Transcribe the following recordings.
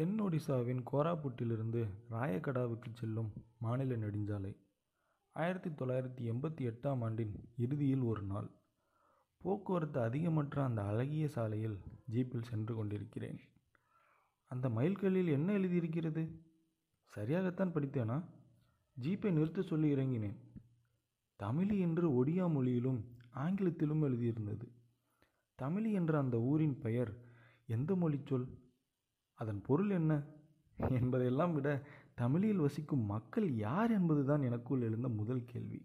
தென் ஒடிசாவின் கோராபுட்டிலிருந்து ராயகடாவுக்கு செல்லும் மாநில நெடுஞ்சாலை. ஆயிரத்தி தொள்ளாயிரத்தி எண்பத்தி எட்டாம் ஆண்டின் இறுதியில் ஒரு நாள் போக்குவரத்து அதிகமற்ற அந்த அழகிய சாலையில் ஜீப்பில் சென்று கொண்டிருக்கிறேன். அந்த மைல்கல்லில் என்ன எழுதியிருக்கிறது? சரியாகத்தான் படித்தேனா? ஜீப்பை நிறுத்த சொல்லி இறங்கினேன். தமிழி என்று ஒடியா மொழியிலும் ஆங்கிலத்திலும் எழுதியிருந்தது. தமிழி என்ற அந்த ஊரின் பெயர் எந்த மொழிச்சொல் அதன் பொருள் என்ன? என்பதையெல்லாம் விட தமிழில் வசிக்கும் மக்கள் யார் என்பதுதான் எனக்குள் எழுந்த முதல் கேள்வி.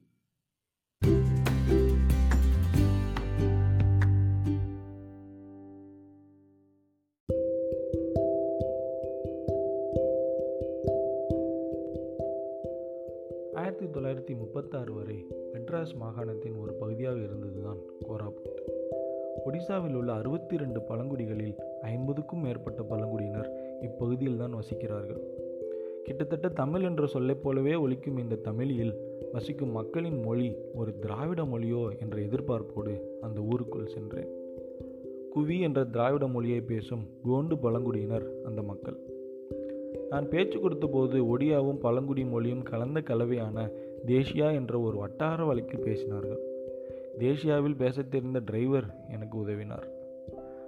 ஆயிரத்தி தொள்ளாயிரத்தி முப்பத்தாறு வரை மெட்ராஸ் மாகாணத்தின் ஒரு பகுதியாக இருந்ததுதான் கோராபுட். ஒடிசாவில் உள்ள அறுபத்தி ரெண்டு பழங்குடிகளில் ஐம்பதுக்கும் மேற்பட்ட பழங்குடியினர் இப்பகுதியில் தான் வசிக்கிறார்கள். கிட்டத்தட்ட தமிழ் என்ற சொல்லைப் போலவே ஒழிக்கும் இந்த தமிழில் வசிக்கும் மக்களின் மொழி ஒரு திராவிட மொழியோ என்ற எதிர்பார்ப்போடு அந்த ஊருக்குள் சென்றேன். குவி என்ற திராவிட மொழியை பேசும் கோண்டு பழங்குடியினர் அந்த மக்கள். நான் பேச்சு கொடுத்தபோது ஒடியாவும் பழங்குடி மொழியும் கலந்த கலவையான தேசியா என்ற ஒரு வட்டார வழக்கில் பேசினார்கள். தேசியாவில் பேசத் தெரிந்த டிரைவர் எனக்கு உதவினார்.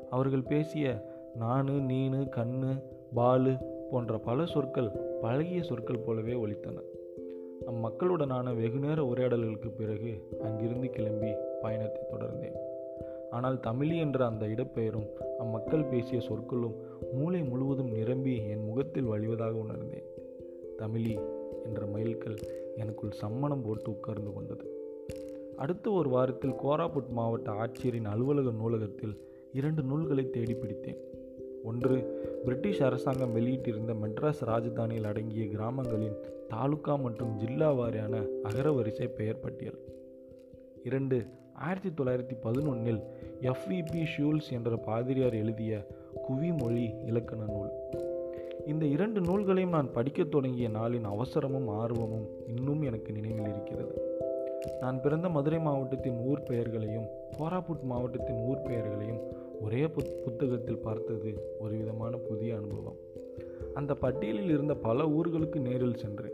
அவர்கள் பேசிய நானு நீனு கண்ணு பாலு போன்ற பல சொற்கள் பழகிய சொற்கள் போலவே ஒலித்தன. அம்மக்களுடனான வெகுநேர உரையாடல்களுக்கு பிறகு அங்கிருந்து கிளம்பி பயணத்தை தொடர்ந்தேன். ஆனால் தமிழி என்ற அந்த இடப்பெயரும் அம்மக்கள் பேசிய சொற்களும் மூளை முழுவதும் நிரம்பி என் முகத்தில் வழிவதாக உணர்ந்தேன். தமிழி என்ற மயில்கள் எனக்குள் சம்மணம் போட்டு உட்கார்ந்து கொண்டது. அடுத்த ஒரு வாரத்தில் கோராபுட் மாவட்ட ஆட்சியரின் அலுவலக நூலகத்தில் இரண்டு நூல்களை தேடி பிடித்தேன். ஒன்று பிரிட்டிஷ் அரசாங்கம் வெளியிட்டிருந்த மெட்ராஸ் ராஜதானியில் அடங்கிய கிராமங்களின் தாலுகா மற்றும் ஜில்லா வாரியான அகரவரிசை பெயர் பட்டியல் இரண்டு ஆயிரத்தி தொள்ளாயிரத்தி பதினொன்னில் எஃப்விபி ஷூல்ஸ் என்ற பாதிரியார் எழுதிய குவிமொழி இலக்கண நூல். இந்த இரண்டு நூல்களையும் நான் படிக்கத் தொடங்கிய நாளின் அவசரமும் ஆர்வமும் இன்னும் எனக்கு நினைவில் இருக்கிறது. நான் பிறந்த மதுரை மாவட்டத்தின் ஊர் பெயர்களையும் கோராபுட் மாவட்டத்தின் ஊர் பெயர்களையும் ஒரே புத் புத்தகத்தில் பார்த்தது ஒரு விதமான புதிய அனுபவம். அந்த பட்டியலில் இருந்த பல ஊர்களுக்கு நேரில் சென்றேன்.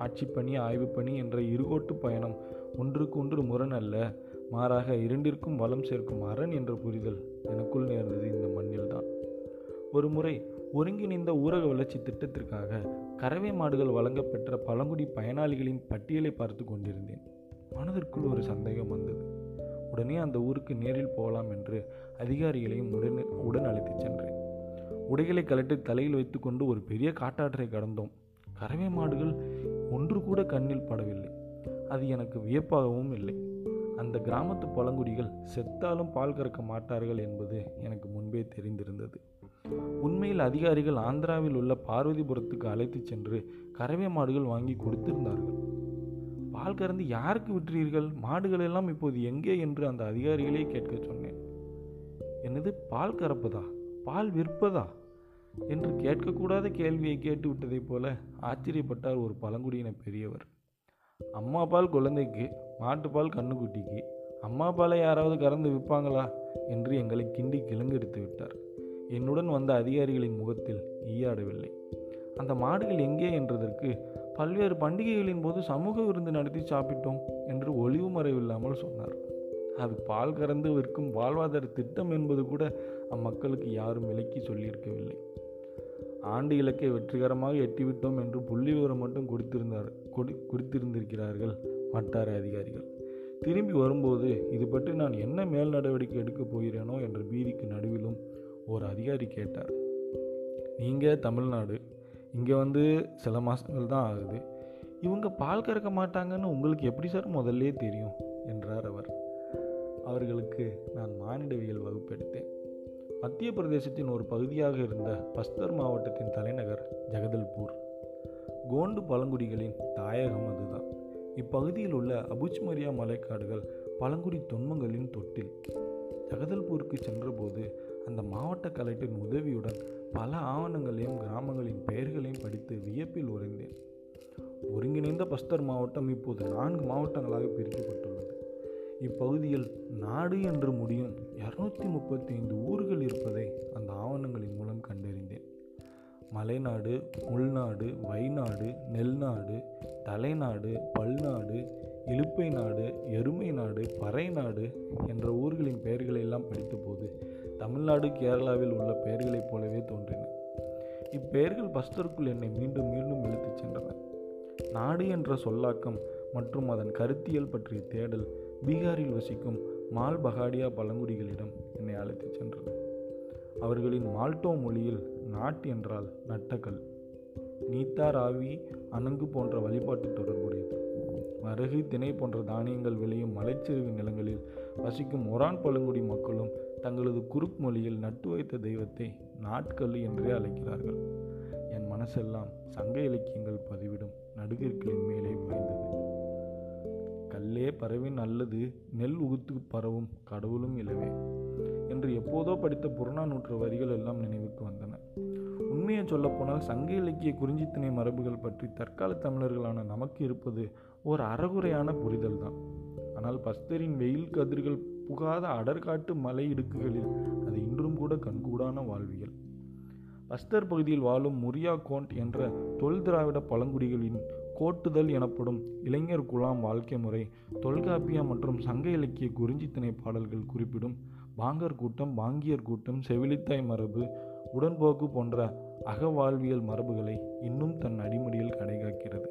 ஆட்சிப்பணி ஆய்வுப்பணி என்ற இருகோட்டு பயணம் ஒன்றுக்கு ஒன்று முரண் அல்ல மாறாக இரண்டிற்கும் வளம் சேர்க்கும் அரண் என்ற புரிதல் எனக்குள் நேர்ந்தது இந்த மண்ணில்தான். ஒரு முறை ஒருங்கிணைந்த ஊரக வளர்ச்சி திட்டத்திற்காக கறவை மாடுகள் வழங்கப்பெற்ற பழங்குடி பயனாளிகளின் பட்டியலை பார்த்து கொண்டிருந்தேன். மனதிற்குள் ஒரு சந்தேகம் வந்தது. உடனே அந்த ஊருக்கு நேரில் போகலாம் என்று அதிகாரிகளையும் உடன் உடன் அழைத்துச் சென்றேன். உடைகளை கலட்டி தலையில் வைத்துக்கொண்டு ஒரு பெரிய காட்டாற்றை கடந்தோம். கறவை மாடுகள் ஒன்று கூட கண்ணில் படவில்லை. அது எனக்கு வியப்பாகவும் இல்லை. அந்த கிராமத்து பழங்குடிகள் செத்தாலும் பால் கறக்க மாட்டார்கள் என்பது எனக்கு முன்பே தெரிந்திருந்தது. உண்மையில் அதிகாரிகள் ஆந்திராவில் உள்ள பார்வதிபுரத்துக்கு அழைத்து சென்று கறவை மாடுகள் வாங்கி கொடுத்திருந்தார்கள். பால் கறந்து யாருக்கு விற்றீர்கள்? மாடுகள் எல்லாம் இப்போது எங்கே என்று அந்த அதிகாரிகளே கேட்க சொன்னேன். என்னது பால் கறப்பதா? பால் விற்பதா? என்று கேட்கக்கூடாத கேள்வியை கேட்டு விட்டதைப் போல ஆச்சரியப்பட்டார் ஒரு பழங்குடியின பெரியவர். அம்மா பால் குழந்தைக்கு மாட்டுப்பால் கண்ணுக்குட்டிக்கு அம்மா பாலை யாராவது கறந்து விற்பாங்களா? என்று எங்களை கிண்டி கிளங்கெடுத்து விட்டார். என்னுடன் வந்த அதிகாரிகளின் முகத்தில் ஈயாடவில்லை. அந்த மாடுகள் எங்கே என்றதற்கு பல்வேறு பண்டிகைகளின் போது சமூக விருந்து நடத்தி சாப்பிட்டோம் என்று ஒளிவு மறைவில்லாமல் சொன்னார். அது பால் கறந்து விற்கும் வாழ்வாதார திட்டம் என்பது கூட அம்மக்களுக்கு யாரும் விலக்கி சொல்லியிருக்கவில்லை. ஆண்டு இலக்கை வெற்றிகரமாக எட்டிவிட்டோம் என்று புள்ளி விவரம் மட்டும் கொடுத்திருந்தார் கொடு கொடுத்திருந்திருக்கிறார்கள் வட்டார அதிகாரிகள். திரும்பி வரும்போது இது பற்றி நான் என்ன மேல் நடவடிக்கை எடுக்கப் போகிறேனோ என்ற பீதிக்கு நடுவிலும் ஒரு அதிகாரி கேட்டார். நீங்கள் தமிழ்நாடு இங்கே வந்து சில மாதங்கள் தான் ஆகுது. இவங்க பால் கறக்க மாட்டாங்கன்னு உங்களுக்கு எப்படி சார் முதல்லே தெரியும்? என்றார் அவர். அவர்களுக்கு நான் மானிடவியல் வகுப்பெடுத்தேன் மத்திய பிரதேசத்தின் ஒரு பகுதியாக இருந்த பஸ்தர் மாவட்டத்தின் தலைநகர் ஜெகதல்பூர். கோண்டு பழங்குடிகளின் தாயகம் அதுதான். இப்பகுதியில் உள்ள அபுச்மரியா மலைக்காடுகள் பழங்குடி தொன்மங்களின் தொட்டில். ஜெகதல்பூருக்கு சென்றபோது அந்த மாவட்ட கலெக்டரின் உதவியுடன் பல ஆவணங்களையும் கிராமங்களின் பெயர்களையும் படித்து வியப்பில் உறைந்தேன். ஒருங்கிணைந்த பஸ்தர் மாவட்டம் இப்போது நான்கு மாவட்டங்களாக பிரிக்கப்பட்டுள்ளது. இப்பகுதியில் நாடு என்று முடியும் இரநூத்தி முப்பத்தி ஐந்து ஊர்கள் இருப்பதை அந்த ஆவணங்களின் மூலம் கண்டறிந்தேன். மலைநாடு உள்நாடு வைநாடு நெல்நாடு தலைநாடு பல்நாடு இழுப்பை நாடு எருமை நாடு பறை நாடு என்ற ஊர்களின் பெயர்களை எல்லாம் படித்தபோது தமிழ்நாடு கேரளாவில் உள்ள பெயர்களைப் போலவே தோன்றின. இப்பெயர்கள் பஸ்தருக்குள் என்னை மீண்டும் மீண்டும் இழுத்துச் சென்றன. நாடு என்ற சொல்லாக்கம் மற்றும் அதன் கருத்தியல் பற்றிய தேடல் பீகாரில் வசிக்கும் மால் பகாடியா பழங்குடிகளிடம் என்னை அழைத்துச் சென்றது அவர்களின் மால்டோ மொழியில் நாட் என்றால் நட்டக்கல் நீத்தா ராவி அணங்கு போன்ற வழிபாட்டு தொடர்புடையது. வரகு திணை போன்ற தானியங்கள் விளையும் மலைச்சரிவு நிலங்களில் வசிக்கும் ஒரான் பழங்குடி மக்களும் தங்களது குறுக் மொழியில் நட்டு வைத்த தெய்வத்தை நாட்கல் என்றே அழைக்கிறார்கள். என் மனசெல்லாம் சங்க இலக்கியங்கள் பதிவிடும் நடுகிற்களின் மேலே பாய்ந்தது கல்லே பறவின் அல்லது நெல் உகுத்து பரவும் கடவுளும் இலவே என்று எப்போதோ படித்த புறநானூற்று வரிகள் எல்லாம் நினைவுக்கு வந்தன. உண்மையை சொல்லப்போனால் சங்க இலக்கிய குறிஞ்சித்திணை மரபுகள் பற்றி தற்கால தமிழர்களான நமக்கு இருப்பது ஒரு அறகுறையான புரிதல் தான் ஆனால் பஸ்தரின் வெயில் கதிர்கள் புகாத அடர்காட்டு மலை இடுக்குகளில் அது இன்றும் கூட கண்கூடான வாழ்வியல். பஸ்தர் பகுதியில் வாழும் முரியா கோண்ட் என்ற தொல் திராவிட பழங்குடிகளின் கோட்டுதல் எனப்படும் இளைஞர் குலாம் வாழ்க்கை முறை தொல்காப்பியம் மற்றும் சங்க இலக்கிய குறிஞ்சித்திணை பாடல்கள் குறிப்பிடும் பாங்கர் கூட்டம் பாங்கியர் கூட்டம் செவிலித்தாய் மரபு உடன்போக்கு போன்ற அகவாழ்வியல் மரபுகளை இன்னும் தன் அடிமடியில் கடைகாக்கிறது.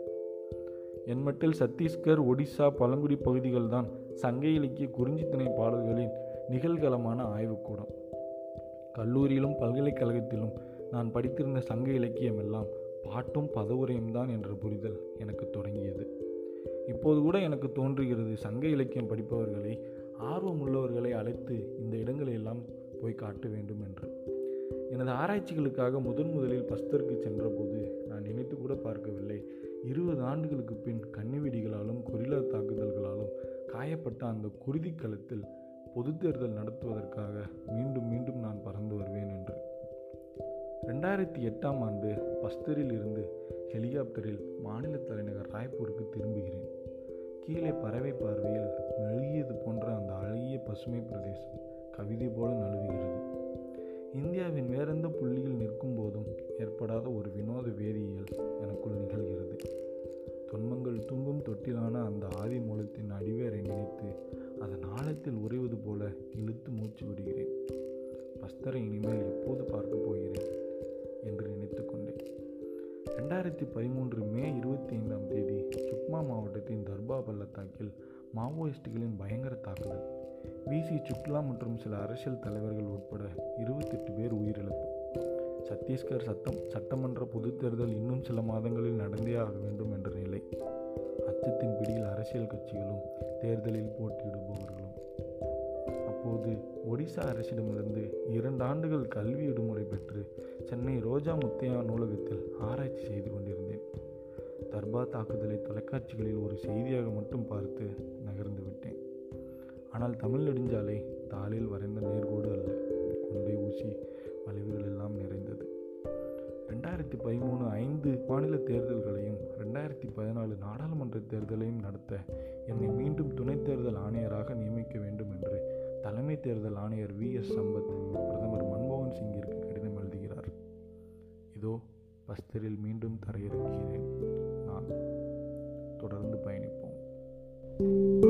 என்மட்டில் சத்தீஸ்கர் ஒடிசா பழங்குடி பகுதிகள்தான் சங்க இலக்கிய குறிஞ்சித்திணை பாடல்களின் நிகழ்களமான ஆய்வுக்கூடம். கல்லூரியிலும் பல்கலைக்கழகத்திலும் நான் படித்திருந்த சங்க இலக்கியம் எல்லாம் பாட்டும் பதவுரையும் தான் என்ற புரிதல் எனக்கு தொடங்கியது. இப்போது கூட எனக்கு தோன்றுகிறது சங்க இலக்கியம் படிப்பவர்களை ஆர்வமுள்ளவர்களை அழைத்து இந்த இடங்களையெல்லாம் போய் காட்ட வேண்டும் என்று. எனது ஆராய்ச்சிகளுக்காக முதன் முதலில் பஸ்தருக்கு சென்றபோது நான் நினைத்து கூட பார்க்கவில்லை. இருபது ஆண்டுகளுக்கு பின் கன்னிவெடிகளாலும் கொரில்லா தாக்குதல்களாலும் காயப்பட்ட அந்த குருதி களத்தில் பொது தேர்தல் நடத்துவதற்காக மீண்டும் மீண்டும் நான் பறந்து வருவேன் என்று. ரெண்டாயிரத்தி எட்டாம் ஆண்டு பஸ்தரில் இருந்து ஹெலிகாப்டரில் மாநில தலைநகர் ராய்ப்பூருக்கு திரும்புகிறேன். கீழே பறவை பார்வையில் மெழுகியது போன்ற அந்த அழகிய பசுமை பிரதேசம் கவிதை போல நழுவுகிறது. இந்தியாவின் வேறெந்த புள்ளியில் நிற்கும் போதும் ஏற்படாத ஒரு வினோத வே சுக்மா மாவட்டத்தின் தர்பா பள்ளத்தாக்கில் மாவோயிஸ்டுகளின் பயங்கர தாக்குதல். விசி சுக்லா மற்றும் சில அரசியல் தலைவர்கள் உட்பட இருபத்தெட்டு பேர் உயிரிழப்பு. சத்தீஸ்கர் சட்டம் சட்டமன்ற பொதுத் தேர்தல் இன்னும் சில மாதங்களில் நடந்தே ஆக வேண்டும் என்ற நிலை. அச்சத்தின் பிடியில் அரசியல் கட்சிகளும் தேர்தலில் போட்டியிடுபவர்களும். அப்போது ஒடிசா அரசிடமிருந்து இரண்டு ஆண்டுகள் கல்வி விடுமுறை பெற்று சென்னை ரோஜா முத்தையா நூலகத்தில் ஆராய்ச்சி செய்து கொண்டிருந்தேன். தர்பா தாக்குதலை தொலைக்காட்சிகளில் ஒரு செய்தியாக மட்டும் பார்த்து நகர்ந்து விட்டேன். ஆனால் தமிழ் நெடுஞ்சாலை தாளில் வரைந்த நேர்கோடு அல்ல. கொண்டை ஊசி வளைவுகள் எல்லாம் நிறைந்தது. ரெண்டாயிரத்தி பதிமூணு ஐந்து மாநில தேர்தல்களையும் ரெண்டாயிரத்தி பதினாலு நாடாளுமன்ற தேர்தலையும் நடத்த என்னை மீண்டும் துணைத் தேர்தல் ஆணையராக நியமிக்க வேண்டும் என்று தலைமை தேர்தல் ஆணையர் வி. எஸ். சம்பத் பிரதமர் மன்மோகன் சிங்கிற்கு கடிதம் எழுதுகிறார். இதோ பஸ்தரில் மீண்டும் தரையிறக்கிறேன். தொடர்ந்து பயணிப்போம்.